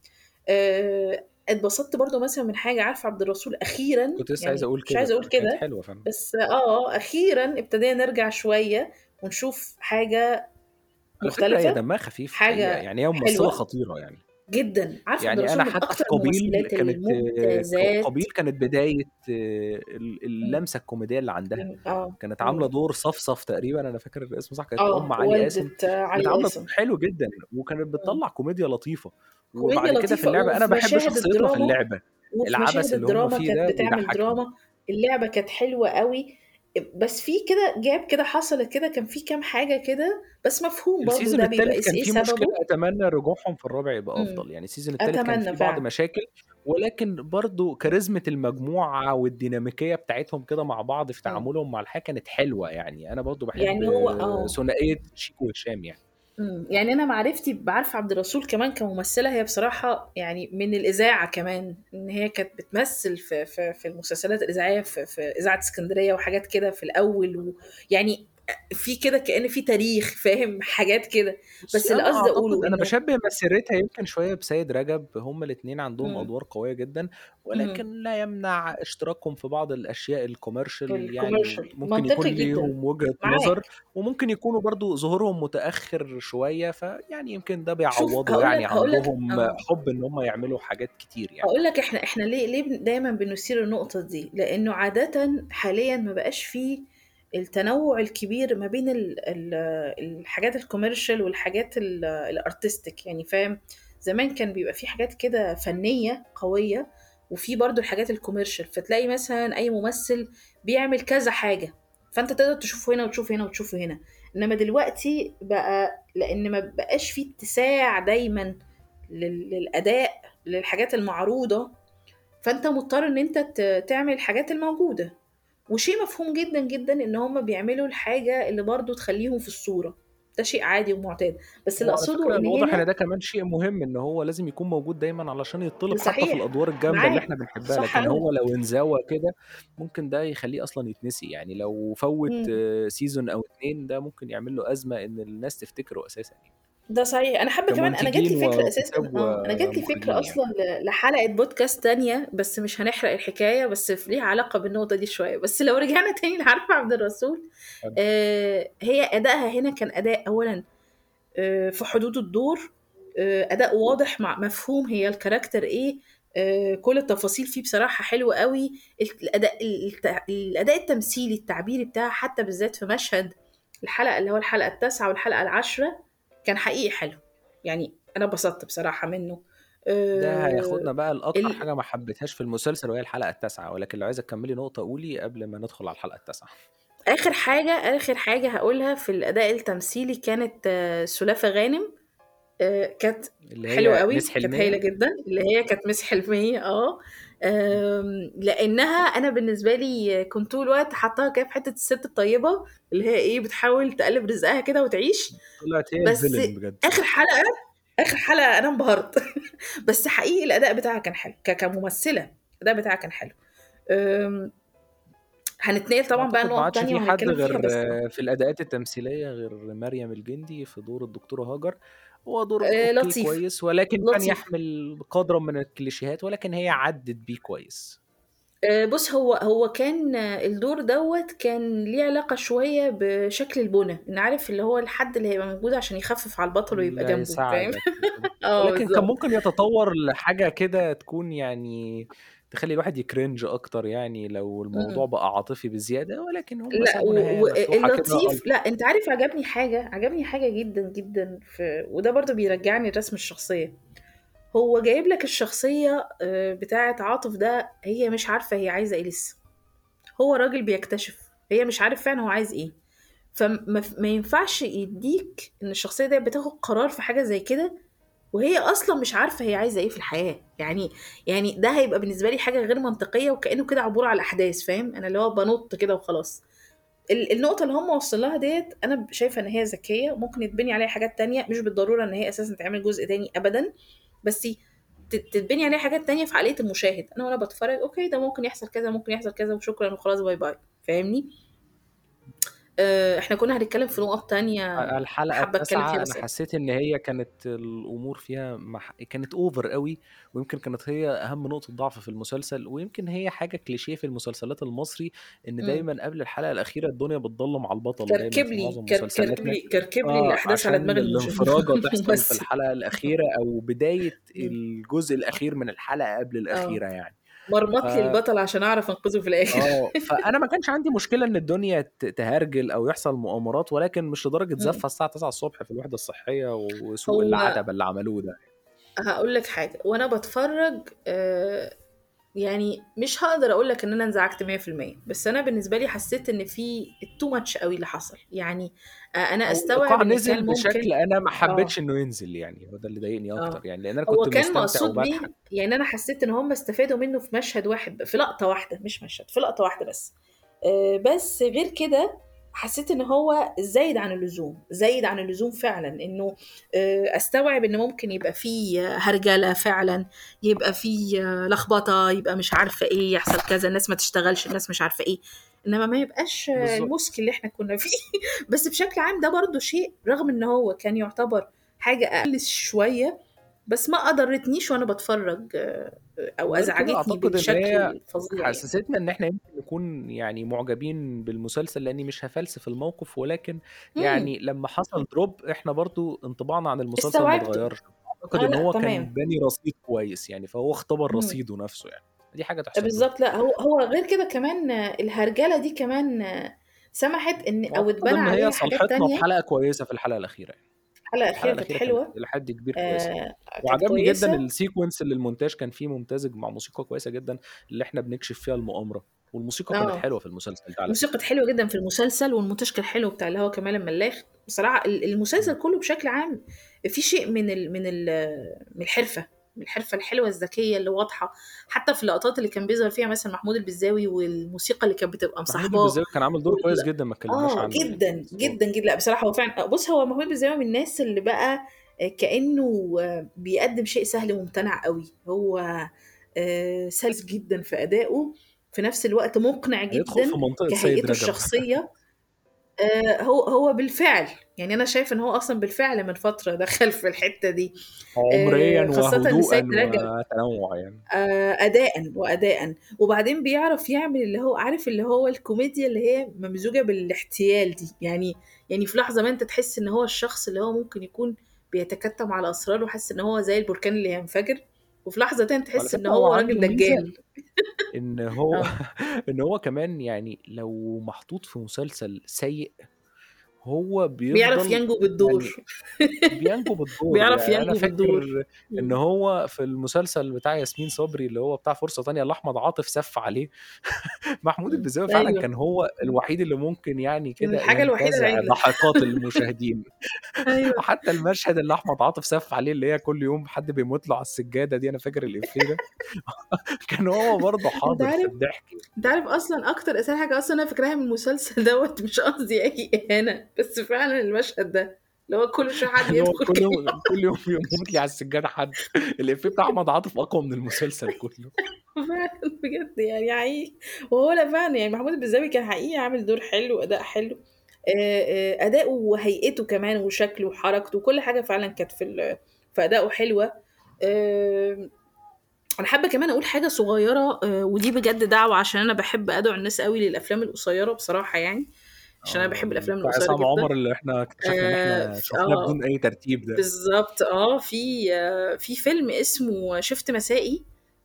[SPEAKER 2] آآ اتبسطت برضه مثلًا من حاجة، عارفة عبد الرسول أخيرًا،
[SPEAKER 1] كنت لسه
[SPEAKER 2] يعني
[SPEAKER 1] أقول
[SPEAKER 2] مش
[SPEAKER 1] كده
[SPEAKER 2] عايزة أقول
[SPEAKER 1] فعلًا، كانت
[SPEAKER 2] كده،
[SPEAKER 1] حلوة فعلًا.
[SPEAKER 2] بس آه، أخيرًا ابتدينا نرجع شوية ونشوف
[SPEAKER 1] على فكرة هي
[SPEAKER 2] مختلفة،
[SPEAKER 1] دمها خفيف
[SPEAKER 2] حاجة
[SPEAKER 1] يعني هي ممثلة
[SPEAKER 2] حلوة
[SPEAKER 1] خطيرة يعني.
[SPEAKER 2] جدًا، عارفة
[SPEAKER 1] يعني أنا
[SPEAKER 2] من
[SPEAKER 1] حتى
[SPEAKER 2] أكتر
[SPEAKER 1] قابيل
[SPEAKER 2] الممثلات
[SPEAKER 1] كانت ق
[SPEAKER 2] الممتازات.
[SPEAKER 1] قابيل كانت بداية ال
[SPEAKER 2] إمم.
[SPEAKER 1] اللمسة الكوميدية اللي عندها،
[SPEAKER 2] إمم، آه،
[SPEAKER 1] كانت عاملة
[SPEAKER 2] إمم.
[SPEAKER 1] دور صفصف تقريبًا أنا فاكر الاسم صح، كانت أم
[SPEAKER 2] آه،
[SPEAKER 1] علي
[SPEAKER 2] والدة
[SPEAKER 1] قاسم، كانت
[SPEAKER 2] علي
[SPEAKER 1] عاملة دور
[SPEAKER 2] قاسم.
[SPEAKER 1] حلو جدًا، وكانت
[SPEAKER 2] إمم.
[SPEAKER 1] بتطلّع كوميديا لطيفة،
[SPEAKER 2] كوميديا
[SPEAKER 1] وبعد كده في
[SPEAKER 2] لطيفة
[SPEAKER 1] اللعبة أنا
[SPEAKER 2] وفي
[SPEAKER 1] باحب
[SPEAKER 2] مشاهد
[SPEAKER 1] شخصيتها في
[SPEAKER 2] الدراما
[SPEAKER 1] اللعبة،
[SPEAKER 2] وفي مشاهد
[SPEAKER 1] العبث اللي هم
[SPEAKER 2] الدراما
[SPEAKER 1] فيه
[SPEAKER 2] كانت
[SPEAKER 1] ده
[SPEAKER 2] بتعمل
[SPEAKER 1] بيضحّكني.
[SPEAKER 2] دراما، اللعبة كانت حلوة أوي، أ بس في كده gap كده حصلت كده، كان في كام حاجة كده، بس مفهوم برضه ده بيبقى
[SPEAKER 1] كان فيه مشكلة
[SPEAKER 2] سببه.
[SPEAKER 1] أتمنى رجوعهم في الرابع يبقى
[SPEAKER 2] إمم،
[SPEAKER 1] أفضل، يعني ال season التالت كان فيه بعض. مشاكل، ولكن برضه كاريزمة المجموعة والديناميكية بتاعتهم كده مع بعض في
[SPEAKER 2] إمم.
[SPEAKER 1] تعاملهم مع الحياة كانت حلوة يعني، أنا برضه باحب
[SPEAKER 2] يعني هو آه.
[SPEAKER 1] ثنائية شيكو وهشام يعني.
[SPEAKER 2] يعني أنا معرفتي بعارفة عبد الرسول كمان كممثلة هي بصراحة يعني من الإذاعة كمان، إن هي كانت بتمثل في في في المسلسلات الإذاعية في في إذاعة إسكندرية وحاجات كده في الأول، ويعني في كده كأن في تاريخ فاهم، حاجات كده، بس اللي قصدي
[SPEAKER 1] أنا
[SPEAKER 2] إنه
[SPEAKER 1] باشبّه مسيرتها يمكن شوية بسيد رجب، هُم الاتنين عندهم
[SPEAKER 2] إمم.
[SPEAKER 1] أدوار قوية جدًا،
[SPEAKER 2] اهم.
[SPEAKER 1] ولكن لا يمنع اشتراكهم في بعض الأشياء الcommercial يعني
[SPEAKER 2] الcommercial
[SPEAKER 1] ممكن يكون ليهم نظر،
[SPEAKER 2] معاك.
[SPEAKER 1] وممكن يكونوا برضه ظهورهم متأخر شوية، فيعني يمكن ده بيعوّضوا يعني عندهم
[SPEAKER 2] آه.
[SPEAKER 1] حُب إن هُم يعملوا حاجات كتير يعني.
[SPEAKER 2] هاقول لك إحنا إحنا ليه ليه دايمًا بنثير النقطة دي، لإنه عادةً حاليًا ما بقاش في التنوُّع الكبير ما بين ال ال الحاجات الcommercial والحاجات ال الartistic. يعني فاهم، زمان كان بيبقى في حاجات كده فنية قوية وفي برضو الحاجات الكوميرشال. فتلاقي مثلا أي ممثل بيعمل كذا حاجة فأنت تقدر تشوفه هنا وتشوفه هنا وتشوفه هنا. إنما دلوقتي بقى لأن ما بقاش في اتساع دايما لل- للأداء للحاجات المعروضة فأنت مضطر إن أنت تعمل الحاجات الموجودة. وشيء مفهوم جدا جدا إن هم بيعملوا الحاجة اللي برضو تخليهم في الصورة. ده شيء عادي ومعتاد. بس اللي
[SPEAKER 1] وعلى فكرة
[SPEAKER 2] إن
[SPEAKER 1] الواضح
[SPEAKER 2] هنا
[SPEAKER 1] إن ده كمان شيء مهم إن هو لازم يكون موجود دايما علشان يطلب حتى في
[SPEAKER 2] صحيح
[SPEAKER 1] الأدوار الجامدة اللي
[SPEAKER 2] معاك.
[SPEAKER 1] إحنا بنحبها.
[SPEAKER 2] صح
[SPEAKER 1] لكن هو لو انزوى كده ممكن ده يخليه أصلا يتنسي. يعني لو فوت season أو اتنين ده ممكن يعمل له أزمة إن الناس تفتكره أساسا. يعني
[SPEAKER 2] ده صحيح. أنا حابة كمان أنا جات لي فكرة أساسا
[SPEAKER 1] وكتاب
[SPEAKER 2] آه أنا جات لي
[SPEAKER 1] ومخرجين
[SPEAKER 2] فكرة
[SPEAKER 1] يعني
[SPEAKER 2] أصلا ل- لحلقة بودكاست تانية بس مش هنحرق الحكاية بس في- ليها علاقة بالنقطة دي شوية. بس لو رجعنا تاني <laughs> لعارفه عبد الرسول آه هي أدائها هنا كان أداء اولا آه في حدود الدور آه أداء واضح مع مفهوم هي ال character إيه آه كل التفاصيل فيه بصراحة حلوة قوي. الأداء الت- الأداء التمثيلي التعبيري بتاعها حتى بالذات في مشهد الحلقة اللي هو الحلقة التاسعة والحلقة العاشرة كان حقيقي حلو. يعني أنا اتبسطت بصراحة منه.
[SPEAKER 1] ده
[SPEAKER 2] آه
[SPEAKER 1] هياخدنا بقى لأكتر
[SPEAKER 2] ال...
[SPEAKER 1] حاجة ما حبيتهاش في المسلسل وهي الحلقة التاسعة. ولكن لو عايزه تكملي نقطة قولي قبل ما ندخل على الحلقة التاسعة.
[SPEAKER 2] آخر حاجة آخر حاجة هقولها في الأداء التمثيلي كانت آه، سلافة غانم. كانت
[SPEAKER 1] اللي حلوة
[SPEAKER 2] قوي كانت
[SPEAKER 1] هايلة
[SPEAKER 2] جدا اللي هي كانت مس حلميه آه. لأنها أنا بالنسبة لي كنت طول الوقت حاطاها كده في حتة الست الطيبة اللي هي إيه بتحاول تقلب رزقها كده وتعيش.
[SPEAKER 1] طلعت هي
[SPEAKER 2] بس
[SPEAKER 1] بجد.
[SPEAKER 2] آخر حلقة آخر حلقة أنا انبهرت. <laughs> بس حقيقي الأداء بتاعها كان حلو كممثلة الأداء بتاعها كان حلو. هنتنقل طبعا بقى
[SPEAKER 1] أعتقد ما
[SPEAKER 2] نقط
[SPEAKER 1] عادش
[SPEAKER 2] تانية
[SPEAKER 1] في حد غير في الأداءات التمثيلية غير مريم الجندي في دور الدكتورة هاجر. هو دور okay
[SPEAKER 2] لطيف.
[SPEAKER 1] كويس ولكن كان
[SPEAKER 2] لطيف.
[SPEAKER 1] يحمل قدرا من الكليشيهات ولكن هي عدت بيه كويس.
[SPEAKER 2] أه، بص هو هو كان آه، الدور دوت كان ليه علاقة شوية بشكل البنى. ان عارف اللي هو الحد اللي هيبقى موجود عشان يخفف على البطل ويبقى جنبه فاهم؟ <laughs> آه
[SPEAKER 1] ولكن كان ممكن يتطور لحاجة كده تكون يعني تخلي الواحد ي cringe أكتر يعني لو الموضوع
[SPEAKER 2] مم.
[SPEAKER 1] بقى عاطفي بزيادة ولكن هم
[SPEAKER 2] لأ
[SPEAKER 1] سابوا نهاية مفتوحة كده
[SPEAKER 2] واللطيف
[SPEAKER 1] ألطف
[SPEAKER 2] لأ أنت عارف عجبني حاجة عجبني حاجة جدا جدا في وده برضو بيرجعني لرسم الشخصية. هو جايب لك الشخصية آه، بتاعة عاطف ده هي مش عارفة هي عايزة إيه لسه. هو راجل بيكتشف هي مش عارف فعلا هو عايز إيه. فما ما ينفعش يديك إن الشخصية دي بتاخد قرار في حاجة زي كده وهي أصلا مش عارفة هي عايزة إيه في الحياة. يعني يعني ده هيبقى بالنسبة لي حاجة غير منطقية وكأنه كده عبور على الأحداث فاهم؟ أنا اللي هو بنط كده وخلاص. ال- النقطة اللي هم وصل لها ديت أنا شايفة إن هي ذكية ممكن يتبني عليها حاجات تانية مش بالضرورة إن هي أساسا تعمل جزء تاني أبدا بس تتبني عليها حاجات تانية في عقلية المشاهد. أنا وأنا بتفرج okay ده ممكن يحصل كذا ممكن يحصل كذا وشكرا وخلاص bye bye فاهمني؟ آه إحنا كنا هنتكلم في نقط تانية
[SPEAKER 1] الحلقة
[SPEAKER 2] حابة أتكلم
[SPEAKER 1] التاسعة
[SPEAKER 2] فيها
[SPEAKER 1] أنا
[SPEAKER 2] بس
[SPEAKER 1] حسيت إن هي كانت الأمور فيها مح... كانت over قوي ويمكن كانت هي أهم نقطة ضعف في المسلسل ويمكن هي حاجة كليشيه في المسلسلات المصري إن
[SPEAKER 2] مم.
[SPEAKER 1] دايما قبل الحلقة الأخيرة الدنيا بتضلم على البطل دايما
[SPEAKER 2] كركب
[SPEAKER 1] في
[SPEAKER 2] لي
[SPEAKER 1] معظم
[SPEAKER 2] كر- كركب
[SPEAKER 1] مسلسلاتنا
[SPEAKER 2] لي كركب لي
[SPEAKER 1] آه
[SPEAKER 2] الأحداث على
[SPEAKER 1] عشان
[SPEAKER 2] دماغ المش-
[SPEAKER 1] الانفراجة <laughs> تحصل في
[SPEAKER 2] الممثل
[SPEAKER 1] الحلقة الأخيرة أو بداية
[SPEAKER 2] مم.
[SPEAKER 1] الجزء الأخير من الحلقة قبل
[SPEAKER 2] آه
[SPEAKER 1] الأخيرة يعني
[SPEAKER 2] مرمط لي البطل عشان أعرف أنقذه في الآخر
[SPEAKER 1] آه <laughs> فأنا ما كانش عندي مشكلة إن الدنيا تهرجل أو يحصل مؤامرات ولكن مش
[SPEAKER 2] لدرجة.
[SPEAKER 1] زفة الساعة 9 الصبح في الوحدة الصحية وسوق
[SPEAKER 2] هو
[SPEAKER 1] العتبه اللي عملوه ده
[SPEAKER 2] هقول لك حاجة وأنا بتفرج آه يعني مش هقدر أقول لك إن أنا انزعجت 100% بس أنا بالنسبة لي حسيت إن في تو ماتش قوي اللي حصل. يعني آه، أنا
[SPEAKER 1] هو
[SPEAKER 2] استوعب إن
[SPEAKER 1] نزل
[SPEAKER 2] كان
[SPEAKER 1] بشكل
[SPEAKER 2] ممكن
[SPEAKER 1] أنا ما حبيتش إنه ينزل يعني هو ده اللي ضايقني أكتر
[SPEAKER 2] آه
[SPEAKER 1] يعني لأن أنا
[SPEAKER 2] هو
[SPEAKER 1] كنت
[SPEAKER 2] كان
[SPEAKER 1] مستمتع
[SPEAKER 2] مقصود بيه يعني أنا حسيت إن هم استفادوا منه في مشهد واحد في لقطة واحدة مش مشهد في لقطة واحدة بس. آه، بس غير كده حسيت إن هو زايد عن اللزوم زايد عن اللزوم فعلا إنه آه، أستوعب إن ممكن يبقى فيه هرجلة فعلا يبقى فيه آه، لخبطة يبقى مش عارفة إيه يحصل كذا الناس ما تشتغلش الناس مش عارفة إيه. إنما ما يبقاش آه، المسك اللي إحنا كنا فيه. <laughs> بس بشكل عام ده برضو شيء رغم إن هو كان يعتبر حاجة أقل شوية بس ما قدرتنيش وأنا بتفرج آه،
[SPEAKER 1] أو
[SPEAKER 2] أزعجتني
[SPEAKER 1] هي
[SPEAKER 2] الفظيع يعني.
[SPEAKER 1] حسستنا إن إحنا يمكن نكون يعني معجبين بالمسلسل لأني مش هفلسف الموقف ولكن
[SPEAKER 2] امم
[SPEAKER 1] يعني لما حصل دروب إحنا برضو انطباعنا عن المسلسل ما اتغيرش.
[SPEAKER 2] أعتقد
[SPEAKER 1] آه
[SPEAKER 2] إن
[SPEAKER 1] هو كان
[SPEAKER 2] تمام.
[SPEAKER 1] باني رصيد كويس يعني فهو اختبر
[SPEAKER 2] مم.
[SPEAKER 1] رصيده نفسه يعني. دي حاجة تحسب له
[SPEAKER 2] بالظبط. لأ هو هو غير كده كمان آه، الهرجلة دي كمان آه، سمحت إن
[SPEAKER 1] أو
[SPEAKER 2] اتبنى
[SPEAKER 1] هي
[SPEAKER 2] عليها
[SPEAKER 1] صلحتنا
[SPEAKER 2] تانية.
[SPEAKER 1] بحلقة كويسة في الحلقة الأخيرة يعني.
[SPEAKER 2] الحلقة الأخيرة كانت
[SPEAKER 1] الأخيرة كانت
[SPEAKER 2] حلوة
[SPEAKER 1] إلى حد كبير كويسة،
[SPEAKER 2] آآ كانت
[SPEAKER 1] وعجبني جدًا الsequence اللي المونتاج كان فيه ممتزج مع موسيقى كويسة جدًا، اللي إحنا بنكشف فيها المؤامرة، والموسيقى كانت
[SPEAKER 2] آه.
[SPEAKER 1] حلوة في المسلسل ده
[SPEAKER 2] الموسيقى. كانت حلوة جدًا في المسلسل، والمونتاج كان حلو بتاع اللي هو كمال الملاح، بصراحة ال المسلسل. كله بشكل عام في شيء من ال من ال من الحرفة، من الحرفة الحلوة الذكية اللي واضحة، حتى في اللقطات اللي كان بيظهر فيها مثلًا محمود البلزاوي والموسيقى اللي كانت بتبقى
[SPEAKER 1] محمود
[SPEAKER 2] مصاحباه.
[SPEAKER 1] البلزاوي كان عامل دور كويس جدًا ما اتكلمناش
[SPEAKER 2] آه
[SPEAKER 1] عنه.
[SPEAKER 2] جدًا، جدًا، جدًا، لأ بصراحة هو فعلًا بُص هو محمود البلزاوي من الناس اللي بقى آآ كأنه بيقدّم شيء سهل وممتنع أوي، هو آآ سلس جدًا في أدائه، في نفس الوقت مقنع
[SPEAKER 1] في
[SPEAKER 2] جدًا
[SPEAKER 1] منطقة سيد
[SPEAKER 2] كهيئته
[SPEAKER 1] رجب.
[SPEAKER 2] آآ هو هو بالفعل، يعني أنا شايفة إن هو أصلًا بالفعل من فترة دخل في الحتة دي،
[SPEAKER 1] عمريًا
[SPEAKER 2] آآ خاصةً
[SPEAKER 1] وهدوءًا وتنوُّع يعني.
[SPEAKER 2] آآ أداءً وأداءً، وبعدين بيعرف يعمل اللي هو عارف اللي هو الكوميديا اللي هي ممزوجة بالاحتيال دي، يعني يعني في لحظة ما أنت تحس إن هو الشخص اللي هو ممكن يكون بيتكتم على أسرار وحاسس إن هو زي البركان اللي هينفجر، وفي لحظة تانية تحس
[SPEAKER 1] فكرة هو
[SPEAKER 2] راجل دجال.
[SPEAKER 1] إن هو
[SPEAKER 2] آه. <laughs>
[SPEAKER 1] إن هو كمان يعني لو محطوط في مسلسل سيء، هو
[SPEAKER 2] بيعرف ينجو
[SPEAKER 1] يعني
[SPEAKER 2] بالدور.
[SPEAKER 1] بينجو بالدور، <laughs>
[SPEAKER 2] بيعرف
[SPEAKER 1] يعني
[SPEAKER 2] ينجو بالدور. إمم.
[SPEAKER 1] هو في المسلسل بتاع ياسمين صبري اللي هو بتاع فرصة تانية اللي أحمد عاطف سَف عليه، <laughs> محمود
[SPEAKER 2] إمم،
[SPEAKER 1] البلزاوي فعلًا
[SPEAKER 2] أيوه.
[SPEAKER 1] كان هو. الوحيد اللي ممكن يعني كده ينتزع
[SPEAKER 2] العدلة.
[SPEAKER 1] ضحكات المشاهدين، <laughs>
[SPEAKER 2] أيوه.
[SPEAKER 1] حتى المشهد اللي أحمد عاطف سَف عليه اللي هي كل يوم حد بيموت له على السجادة دي، أنا فاكر الإفيه ده، كان هو برضه حاضر في الضحك.
[SPEAKER 2] أنت عارف أصلًا أكتر أسهل حاجة أصلًا أنا فاكراها من المسلسل دوّة مش قصدي أي إهانة، بس فعلًا المشهد ده، اللي هو كل شوية حد يدخل
[SPEAKER 1] كل يوم كل يوم يموت لي على السجادة حد، الإفيه بتاع أحمد عاطف أقوى من المسلسل كله.
[SPEAKER 2] فعلًا بجد يعني حقيقي، وهو لأ فعلًا يعني محمود البلزاوي كان حقيقي عامل دور حلو وأداء حلو، آآ آآ أداؤه وهيئته كمان وشكله وحركته وكل حاجة فعلًا كانت في ال في أدائه حلوة، آمم أنا حابة كمان أقول حاجة صغيرة آآ ودي بجد دعوة عشان أنا باحب أدعو الناس أوي للأفلام القصيرة بصراحة يعني، عشان أنا
[SPEAKER 1] آه،
[SPEAKER 2] باحب الأفلام
[SPEAKER 1] بتاع
[SPEAKER 2] القصيرة
[SPEAKER 1] عصام. عمر اللي إحنا اكتشفنا إن
[SPEAKER 2] آآ
[SPEAKER 1] إحنا
[SPEAKER 2] ف
[SPEAKER 1] شُفناه
[SPEAKER 2] آه،
[SPEAKER 1] بدون أي ترتيب ده.
[SPEAKER 2] بالضبط آه، في في فيلم اسمه شيفت مسائي،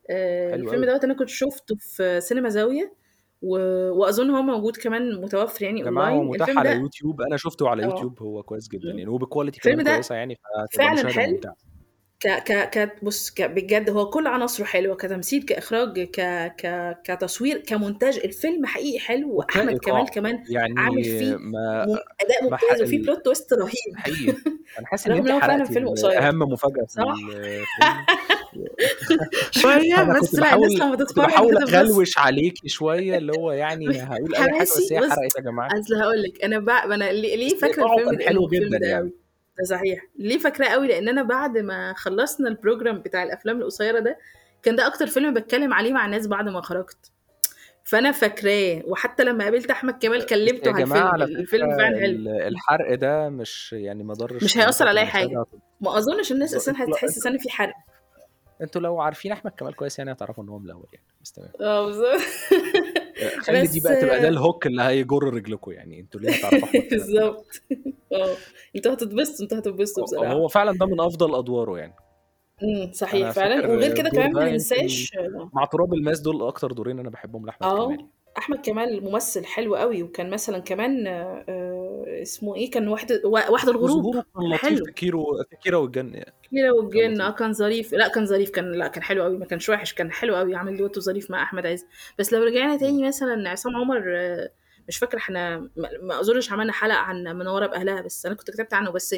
[SPEAKER 1] حلو
[SPEAKER 2] الفيلم. دوّة أنا كنت شُفته في سينما زاوية، و وأظن هو موجود كمان متوفر يعني
[SPEAKER 1] جماعة هو متاح على يوتيوب، أنا شُفته على
[SPEAKER 2] آه.
[SPEAKER 1] يوتيوب هو كويس جدًا. يعني وبquality
[SPEAKER 2] الفيلم
[SPEAKER 1] كمان
[SPEAKER 2] ده
[SPEAKER 1] كويسة يعني،
[SPEAKER 2] فعلًا حلو. ك ك ك بُص ك بجد هو كل عناصره حلوة، كتمثيل، كإخراج، ك ك كتصوير، كمونتاج، الفيلم حقيقي حلو، وأحمد كمال
[SPEAKER 1] وكإيقاع،
[SPEAKER 2] كمان عامل
[SPEAKER 1] يعني
[SPEAKER 2] فيه
[SPEAKER 1] ما
[SPEAKER 2] أداء
[SPEAKER 1] ما ح
[SPEAKER 2] ممتاز وفيه plot twist رهيب
[SPEAKER 1] حقيقي، أنا حاسس إن
[SPEAKER 2] هو فعلًا فيلم قصير.
[SPEAKER 1] أهم مفاجأة في
[SPEAKER 2] صح؟
[SPEAKER 1] كنت
[SPEAKER 2] بس
[SPEAKER 1] باحاول
[SPEAKER 2] لمّا
[SPEAKER 1] كنت
[SPEAKER 2] تتفرج
[SPEAKER 1] باحاول
[SPEAKER 2] هتتبسط.
[SPEAKER 1] أغلوش عليكِ شوية، اللي هو يعني <laughs> هاقول أي حاجة بس هي حرقت يا جماعة.
[SPEAKER 2] أصل هاقول لك أنا ب ما أنا ليه
[SPEAKER 1] إيقاعه
[SPEAKER 2] الفيلم
[SPEAKER 1] كان
[SPEAKER 2] د
[SPEAKER 1] حلو جدًا
[SPEAKER 2] ده
[SPEAKER 1] يعني.
[SPEAKER 2] ده صحيح، ليه فاكراه أوي لإن أنا بعد ما خلّصنا الprogram بتاع الأفلام القصيرة ده، كان ده أكتر فيلم باتكلم عليه مع الناس بعد ما خرجت، فأنا فاكراه، وحتى لمّا قابلت أحمد كمال كلمته
[SPEAKER 1] يا
[SPEAKER 2] على الفيلم،
[SPEAKER 1] على
[SPEAKER 2] الفيلم فعلًا حلو.
[SPEAKER 1] الحرق ده مش يعني ما ضرّش
[SPEAKER 2] مش هيأثّر على حاجة،
[SPEAKER 1] هتبقى
[SPEAKER 2] ما أظنش الناس
[SPEAKER 1] ل
[SPEAKER 2] هتحس إن في حرق.
[SPEAKER 1] أنتم لو عارفين أحمد كمال كويس يعني هتعرفوا إن هو ملوّل يعني، بس تمام.
[SPEAKER 2] بالضبط
[SPEAKER 1] آآ <laughs> خلّي دي بقى تبقى ده الhook اللي هيجر رجلكم يعني، أنتم ليه هتعرفوا <laughs> كمال.
[SPEAKER 2] بالضبط آه، أنتم هتتبسطوا، أنتم هتتبسطوا
[SPEAKER 1] هو هو. فعلًا ده من أفضل أدواره يعني.
[SPEAKER 2] إمم، صحيح فعلًا، وغير كده كمان ما ننساش
[SPEAKER 1] مع تراب الماس دول أكتر دورين أنا باحبهم لأحمد كمال
[SPEAKER 2] آه،
[SPEAKER 1] يعني.
[SPEAKER 2] أحمد كمال ممثل حلو أوي، وكان مثلًا كمان آآ اسمه إيه، كان وحد و وحد الغروب،
[SPEAKER 1] وظهوره كان لطيف في
[SPEAKER 2] حلو.
[SPEAKER 1] كيرة في كيرة والجن يعني،
[SPEAKER 2] كيرة
[SPEAKER 1] كان
[SPEAKER 2] والجن آه،. كان ظريف، لأ كان ظريف، كان لأ كان حلو أوي، ما كانش وِحِش، كان حلو أوي، عامل duetto ظريف مع أحمد عز. بس لو رجعنا
[SPEAKER 1] إمم.
[SPEAKER 2] تاني مثلًا عصام عمر مش فاكرة إحنا ما ما أظنش عملنا حلقة عن منورة بأهلها، بس أنا كنت كتبت عنه، بس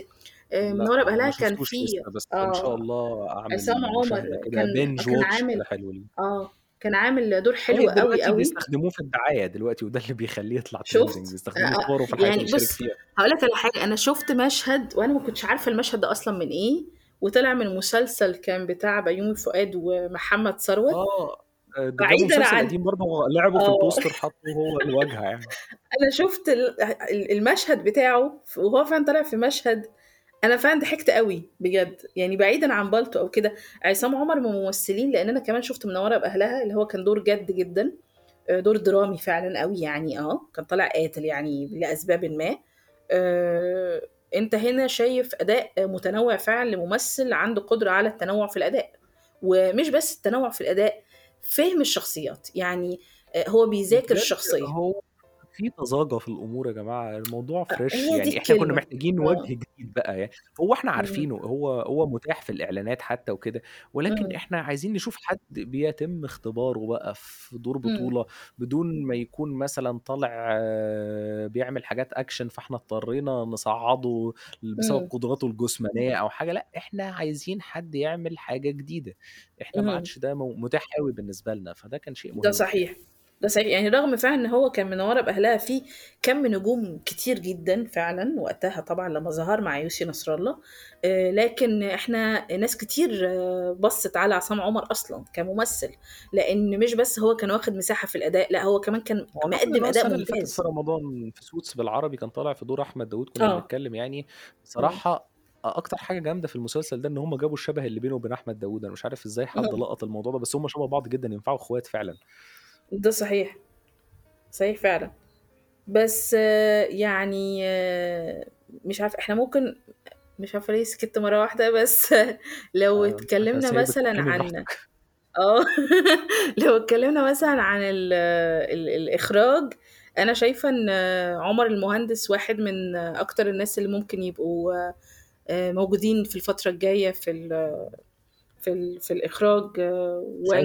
[SPEAKER 2] آآ
[SPEAKER 1] لأ،
[SPEAKER 2] منورة
[SPEAKER 1] ما
[SPEAKER 2] بأهلها كان
[SPEAKER 1] شُفتوش
[SPEAKER 2] في
[SPEAKER 1] لسه، بس إن شاء
[SPEAKER 2] آه،
[SPEAKER 1] الله
[SPEAKER 2] عصام
[SPEAKER 1] أعمل
[SPEAKER 2] عمر
[SPEAKER 1] مشاهدة كده
[SPEAKER 2] كان
[SPEAKER 1] binge
[SPEAKER 2] كان
[SPEAKER 1] watch
[SPEAKER 2] عامل
[SPEAKER 1] كده حلو ليه.
[SPEAKER 2] آه، كان عامل دور حلو أوي،
[SPEAKER 1] دلوقتي
[SPEAKER 2] أوي.
[SPEAKER 1] بيستخدموه في الدعاية دلوقتي وده اللي بيخلّيه يطلع
[SPEAKER 2] شُفت؟ أ
[SPEAKER 1] بيستخدموا
[SPEAKER 2] أ
[SPEAKER 1] صوره في الحاجات
[SPEAKER 2] يعني بُص،. هاقول لك على حاجة، أنا شُفت مشهد وأنا ما كنتش عارفة المشهد ده أصلًا من إيه، وطلع من مسلسل كان بتاع بيومي فؤاد ومحمد ثروت،
[SPEAKER 1] آه، ده جابوا
[SPEAKER 2] بعيدًا عن
[SPEAKER 1] قديم برضه لعبوا في
[SPEAKER 2] آه.
[SPEAKER 1] البوستر حطّوا هو الواجهة يعني. <laughs>
[SPEAKER 2] أنا شُفت المشهد بتاعه وهو فعلًا طالع في مشهد، أنا فعلًا ضحكت أوي بجد، يعني بعيدًا عن بالطو أو كده، عصام عمر من الممثلين لإن أنا كمان شُفت منورة بأهلها اللي هو كان دور جَد جدًا، آآ دور درامي فعلًا أوي يعني آه، كان طالع قاتل يعني لأسبابٍ ما، آآ أنت هنا شايف أداء متنوع فعلًا لممثل عنده قدرة على التنوع في الأداء، ومش بس التنوع في الأداء، فِهم الشخصيات، يعني آآ هو بيذاكر
[SPEAKER 1] بجد
[SPEAKER 2] الشخصية.
[SPEAKER 1] هو في طزاجة في الأمور يا جماعة، الموضوع
[SPEAKER 2] أ
[SPEAKER 1] fresh
[SPEAKER 2] هي دي
[SPEAKER 1] يعني إحنا كنا
[SPEAKER 2] الكلمة،
[SPEAKER 1] محتاجين وجه
[SPEAKER 2] آه.
[SPEAKER 1] جديد بقى ي هو إحنا
[SPEAKER 2] إمم.
[SPEAKER 1] عارفينه، هو هو متاح في الإعلانات حتى وكده، ولكن
[SPEAKER 2] إمم.
[SPEAKER 1] إحنا عايزين نشوف حد بيتم اختباره بقى في دور
[SPEAKER 2] إمم.
[SPEAKER 1] بطولة، بدون ما يكون مثلًا طالع بيعمل حاجات action فإحنا اضطرينا نصعّده بسبب
[SPEAKER 2] إمم.
[SPEAKER 1] قدراته الجسمانية أو حاجة، لأ إحنا عايزين حد يعمل حاجة جديدة، إحنا ما. عادش ده مو متاح أوي بالنسبة لنا، فده كان شيء
[SPEAKER 2] ده
[SPEAKER 1] مهم الحقيقة.
[SPEAKER 2] صحيح، ده صحيح، يعني رغم فعلًا إن هو كان منوّرة بأهلها في كَم نجوم كتير جدًا فعلًا وقتها طبعًا لمّا ظهر مع يوسي نصر الله، آآ لكن إحنا ناس كتير بصِّت على عصام عمر أصلًا كممثل، لإن مش بس هو كان واخد مساحة في الأداء، لأ هو كمان كان مقدّم
[SPEAKER 1] اللي فاتت في
[SPEAKER 2] ممتاز.
[SPEAKER 1] رمضان في Suits بالعربي كان طالع في دور أحمد داوود كنا
[SPEAKER 2] آه.
[SPEAKER 1] بنتكلم يعني، أ أكتر حاجة جامدة في المسلسل ده إن هُم جابوا الشبه اللي بينه وبين أحمد داوود، أنا مش عارف إزاي حد. لقط الموضوع ده، بس هُم شبه بعض جدًا ينفعوا أخوات فعلًا.
[SPEAKER 2] ده صحيح، صحيح فعلًا، بس يعني مش عارفة إحنا ممكن مش عارفة ليه سكِتّ مرّة واحدة، بس <laughs> لو
[SPEAKER 1] آه،
[SPEAKER 2] اتكلمنا
[SPEAKER 1] سايبِك
[SPEAKER 2] مثلًا
[SPEAKER 1] تتكلمي
[SPEAKER 2] عن
[SPEAKER 1] براحتِك. <laughs>
[SPEAKER 2] آه <laughs> لو اتكلمنا مثلًا عن ال ال الإخراج، أنا شايفة إن عمر المهندس واحد من أكتر الناس اللي ممكن يبقوا آآ موجودين في الفترة الجاية في ال في ال في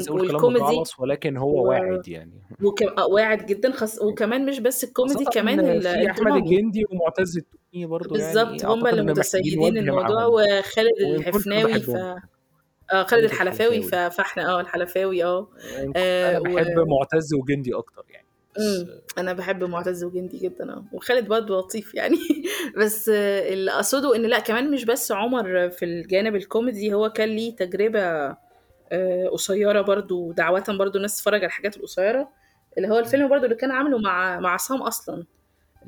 [SPEAKER 1] أقول كلام
[SPEAKER 2] والكوميدي
[SPEAKER 1] ولكن هو
[SPEAKER 2] و
[SPEAKER 1] واعد يعني.
[SPEAKER 2] وك آه واعد جدًا خاص وكمان مش بس الكوميدي كمان
[SPEAKER 1] في
[SPEAKER 2] الدرامي.
[SPEAKER 1] الجندي ومعتز التوني برضه يعني
[SPEAKER 2] بالضبط،
[SPEAKER 1] إيه،
[SPEAKER 2] هُم اللي متسيدين الموضوع وخالد الحفناوي ف. آه خالد الحلفاوي ف. فإحنا آه الحلفاوي آه،
[SPEAKER 1] وإن كنت
[SPEAKER 2] آآ
[SPEAKER 1] أنا
[SPEAKER 2] و
[SPEAKER 1] معتز وجندي أكتر يعني، بس
[SPEAKER 2] أنا باحب معتز وجندي جدًا آه، وخالد برضه لطيف يعني. <laughs> بس اللي أقصده إن لأ كمان مش بس عمر في الجانب الكوميدي، هو كان ليه تجربة آآ قصيّرة برضه دعوةً برضه الناس تتفرّج على الحاجات القصيّرة، اللي هو. الفيلم برضه اللي كان عامله مع مع عصام أصلًا،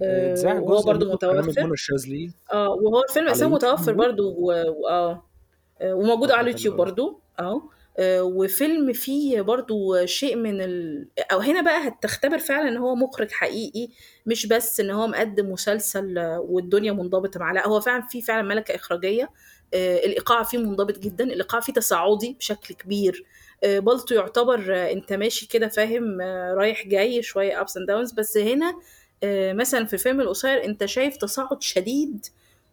[SPEAKER 2] آآ
[SPEAKER 1] اتذاع
[SPEAKER 2] وهو
[SPEAKER 1] جزء
[SPEAKER 2] برضه
[SPEAKER 1] منه برنامج
[SPEAKER 2] متوفّر،
[SPEAKER 1] الشاذلي.
[SPEAKER 2] آه، وهو الفيلم
[SPEAKER 1] على
[SPEAKER 2] أساسًا متوفّر
[SPEAKER 1] يوتيوب.
[SPEAKER 2] برضه و وآه، وموجود على
[SPEAKER 1] حلو
[SPEAKER 2] اليوتيوب
[SPEAKER 1] أوي.
[SPEAKER 2] برضه، آه، وفيلم فيه برضه شيء من ال أو هنا بقى هتختبر فعلًا إن هو مُخرج حقيقي، مش بس إن هو مقدّم مسلسل والدنيا منضبطة معاه، لأ هو فعلًا في فعلًا مَلَكة إخراجية، آآ الإيقاع فيه منضبط جدًا، الإيقاع فيه تصاعدي بشكل كبير، آآ بالطو يعتبر أنت ماشي كده فاهم رايح جاي شوية ups and downs بس هنا مثلًا في الفيلم القصيّر أنت شايف تصاعد شديد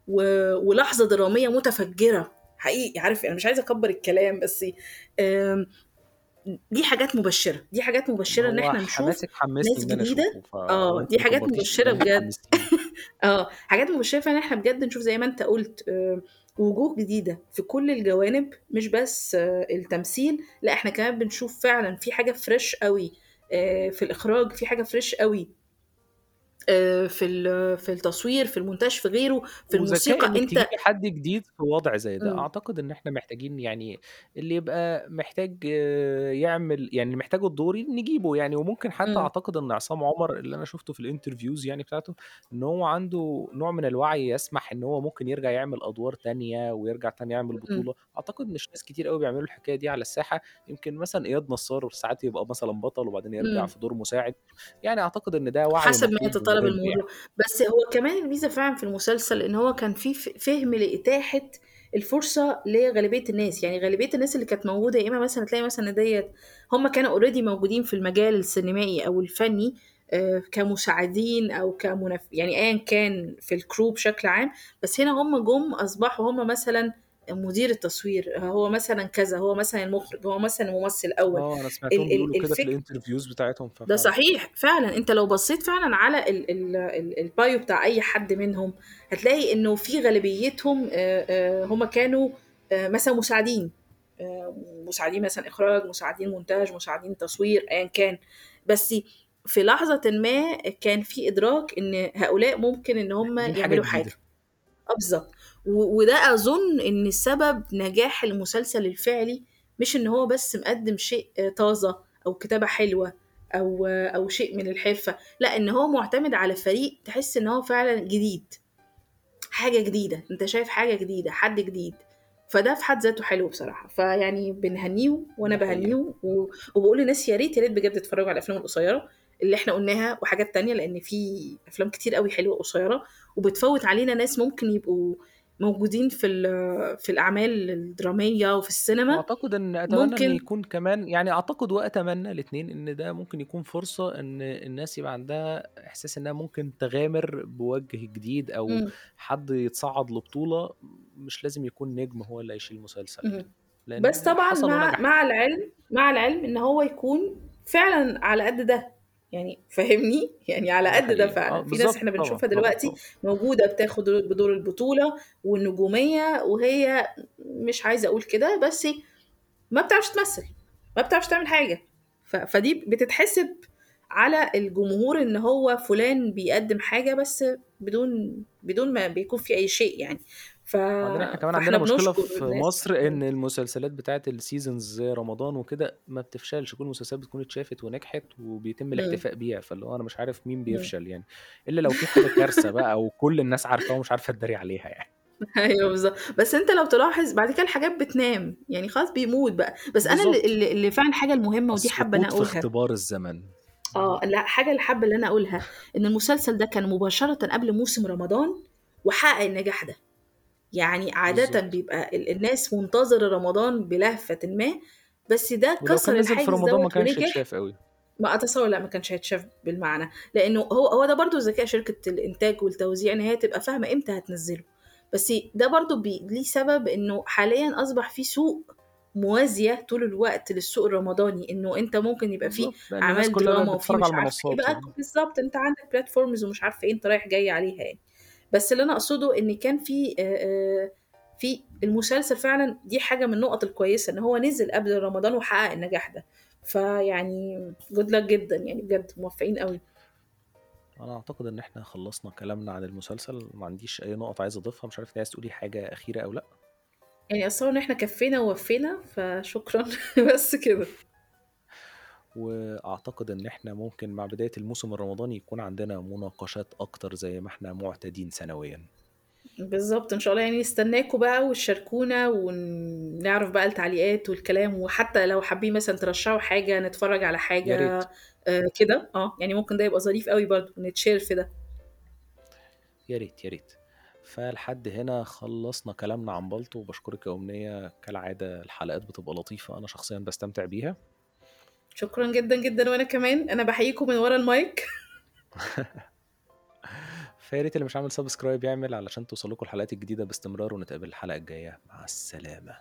[SPEAKER 2] و ولحظة درامية متفجرة، حقيقي عارف أنا مش عايزة أكبّر الكلام بس دي حاجات مبشرة، دي حاجات مبشرة إن
[SPEAKER 1] هو
[SPEAKER 2] إحنا نشوف ناس آه،
[SPEAKER 1] وأنتِ
[SPEAKER 2] دي حاجات
[SPEAKER 1] الكلام
[SPEAKER 2] بجد،. <laughs> آه، حاجات مبشرة فعلًا إن إحنا بجد نشوف زي ما أنت قُلت وجوه جديدة في كل الجوانب، مش بس التمثيل، لأ إحنا كمان بنشوف فعلًا في حاجة fresh أوي آآ في الإخراج، في fresh أوي. آآ في ال في التصوير، في المونتاج، في غيره، في الموسيقى،
[SPEAKER 1] تجيبي حد جديد في وضع زي ده،
[SPEAKER 2] إمم.
[SPEAKER 1] أعتقد إن إحنا محتاجين يعني اللي يبقى محتاج يعمل يعني اللي محتاجه الدور نجيبه يعني، وممكن حتى
[SPEAKER 2] إمم.
[SPEAKER 1] أعتقد إن عصام عمر اللي أنا شُفته في الinterviews يعني بتاعته، إن هو عنده نوع من الوعي يسمح إن هو ممكن يرجع يعمل أدوار تانية ويرجع تاني يعمل
[SPEAKER 2] إمم.
[SPEAKER 1] بطولة، أعتقد مش ناس كتير أوي بيعملوا الحكاية دي على الساحة، يمكن مثلًا إياد نصار ساعات يبقى مثلًا بطل وبعدين يرجع
[SPEAKER 2] إمم.
[SPEAKER 1] في دور مساعد، يعني أعتقد إن ده وعي
[SPEAKER 2] حسب ما يتطلب
[SPEAKER 1] ومهم يعني.
[SPEAKER 2] الموضوع، بس هو كمان الميزة فعلًا في المسلسل إن هو كان في فِهم لإتاحة الفرصة لغالبية الناس، يعني غالبية الناس اللي كانت موجودة يا إمّا مثلًا تلاقي مثلًا ديّة هُم كانوا already موجودين في المجال السينمائي أو الفني آآ كمساعدين أو كمنف يعني أيًا كان في الcrew بشكل عام، بس هنا هُم جُم أصبحوا هُم مثلًا مدير التصوير، هو مثلًا كذا، هو مثلًا المُخرج، هو مثلًا الممثل الأول،
[SPEAKER 1] آه، أنا سمعتهم بيقولوا كده في الinterviews بتاعتهم،
[SPEAKER 2] ده. صحيح، فعلًا. أنت لو بصّيت فعلًا على ال ال ال الbio بتاع أي حد منهم، هتلاقي إنه في غالبيتهم آآ آآ هُم كانوا آآ مثلًا مساعدين، مساعدين مثلًا إخراج، مساعدين مونتاج، مساعدين تصوير، أيًا كان، بس في لحظةٍ ما كان في إدراك إن هؤلاء ممكن إن هُم يعملوا حاجة،
[SPEAKER 1] جديدة.
[SPEAKER 2] آه وده أظن إن سبب نجاح المسلسل الفعلي، مش إن هو بس مقدّم شيء طازة أو كتابة حلوة أو أو شيء من الحرفة، لأ إن هو مُعتمد على فريق تحس إن هو فعلًا جديد، حاجة جديدة، أنت شايف حاجة جديدة، حد جديد، فده في حد ذاته حلو بصراحة، فيعني بنهنّيهم وأنا
[SPEAKER 1] دي حقيقة.
[SPEAKER 2] باهنّيهم و وباقول للناس يا ريت، يا ريت بجد تتفرّجوا على الأفلام القصيّرة اللي إحنا قُلناها وحاجات تانية، لإن في أفلام كتير أوي حلوة قصيّرة وبتفوّت علينا ناس ممكن يبقوا موجودين في ال- في الأعمال الدرامية وفي السينما
[SPEAKER 1] وأعتقد إن أتمنى إن
[SPEAKER 2] ممكن
[SPEAKER 1] يكون كمان يعني أعتقد وأتمنى الاثنين إن ده ممكن يكون فرصة إن الناس يبقى عندها إحساس إنها ممكن تغامر بوجه جديد أو
[SPEAKER 2] مم.
[SPEAKER 1] حد يتصعد لبطولة مش لازم يكون نجم هو اللي هيشيل مسلسل
[SPEAKER 2] مم.
[SPEAKER 1] لأن
[SPEAKER 2] بس طبعا مع
[SPEAKER 1] ونجح
[SPEAKER 2] مع العلم مع العلم إن هو يكون فعلا على قد ده يعني فاهمني؟ يعني على قد ده فعلا. في ناس
[SPEAKER 1] إحنا
[SPEAKER 2] بنشوفها دلوقتي
[SPEAKER 1] طبعا
[SPEAKER 2] موجودة بتاخد بدور البطولة والنجومية وهي مش عايزة أقول كده بس ما بتعرفش تمثل ما بتعرفش تعمل حاجة. ف... فدي بتتحسب على الجمهور إن هو فلان بيقدم حاجة بس بدون بدون ما بيكون في أي شيء يعني. ف...
[SPEAKER 1] إحنا كمان
[SPEAKER 2] فإحنا
[SPEAKER 1] عندنا مشكلة
[SPEAKER 2] بنشكر
[SPEAKER 1] في
[SPEAKER 2] الناس.
[SPEAKER 1] مصر إن المسلسلات بتاعت السيزونز زي رمضان وكده ما بتفشلش كل المسلسلات بتكون اتشافت ونجحت وبيتم
[SPEAKER 2] مم.
[SPEAKER 1] الاحتفاء بيها فاللي هو أنا مش عارف مين
[SPEAKER 2] مم.
[SPEAKER 1] بيفشل يعني إلا لو في حاجة كارثة بقى وكل الناس عارفاها ومش عارفة تداري عليها يعني. <laughs>
[SPEAKER 2] أيوه بالظبط. بس أنت لو تلاحظ بعد كده الحاجات بتنام يعني خلاص بيموت بقى. بس أنا اللي,
[SPEAKER 1] بالظبط.
[SPEAKER 2] اللي اللي فعلا حاجة المهمة ودي حابة أنا
[SPEAKER 1] السقوط في
[SPEAKER 2] أقولها.
[SPEAKER 1] اختبار الزمن.
[SPEAKER 2] آه لا حاجة اللي حابة اللي أنا أقولها إن المسلسل ده كان مباشرة قبل موسم رمضان وحقق النجاح ده. يعني
[SPEAKER 1] بالظبط.
[SPEAKER 2] بيبقى ال- الناس منتظرة رمضان بلهفة ما بس ده
[SPEAKER 1] ولو
[SPEAKER 2] كسر
[SPEAKER 1] نزل في
[SPEAKER 2] الحاجز
[SPEAKER 1] رمضان ما
[SPEAKER 2] دوت
[SPEAKER 1] كانش
[SPEAKER 2] ونجح
[SPEAKER 1] اتشاف قوي
[SPEAKER 2] ما أتصور لا ما كانش هيتشاف بالمعنى. لأنه هو هو ده برضو ذكاء شركة الإنتاج والتوزيع إن هي تبقى فاهمة إمتى هتنزله. بس ده برضو بي ليه سبب إنه حاليا أصبح في سوق موازية طول الوقت للسوق الرمضاني إنه أنت ممكن يبقى فيه
[SPEAKER 1] بالظبط لأن الناس
[SPEAKER 2] اعمال
[SPEAKER 1] كلها بقت
[SPEAKER 2] دراما وفي
[SPEAKER 1] بتتفرج
[SPEAKER 2] مش
[SPEAKER 1] على
[SPEAKER 2] عارفه إيه
[SPEAKER 1] المنصات
[SPEAKER 2] بقى
[SPEAKER 1] يعني.
[SPEAKER 2] بالظبط أنت عندك platforms ومش عارفه إيه أنت رايح جاي عليها يعني. بس اللي أنا أقصده إن كان في آه، آه، في المسلسل فعلا دي حاجة من النقط الكويسة إن هو نزل قبل رمضان وحقق النجاح ده. فيعني جود لك جدا يعني بجد موفقين قوي.
[SPEAKER 1] أنا أعتقد إن إحنا خلصنا كلامنا عن المسلسل ما عنديش أي نقط عايز أضيفها مش عارف أنت عايز تقولي حاجة أخيرة أو لأ؟
[SPEAKER 2] يعني أصلا إن إحنا كفينا ووفينا فشكرا. <laughs> بس كده.
[SPEAKER 1] وأعتقد إن إحنا ممكن مع بداية الموسم الرمضاني يكون عندنا مناقشات أكتر زي ما إحنا معتادين سنويا.
[SPEAKER 2] بالظبط إن شاء الله. يعني نستناكوا بقى وتشاركونا ونعرف بقى التعليقات والكلام. وحتى لو حابين مثلا ترشحوا حاجة نتفرج على
[SPEAKER 1] يا
[SPEAKER 2] حاجة
[SPEAKER 1] ريت.
[SPEAKER 2] آه كده. آه يعني ممكن ده يبقى ظريف قوي برضو نتشير في ده.
[SPEAKER 1] يا ريت يا ريت. فلحد هنا خلصنا كلامنا عن بالطو. وبشكرك يا أمنية. كالعادة الحلقات بتبقى لطيفة أنا شخصيا بستمتع بيها.
[SPEAKER 2] شكرا جدا جدا وأنا كمان. أنا بحييكم من ورا المايك. <laughs>
[SPEAKER 1] فيا ريت اللي مش عامل سبسكرايب يعمل علشان توصلكوا الحلقات الجديدة باستمرار ونتقابل الحلقة الجاية. مع السلامة.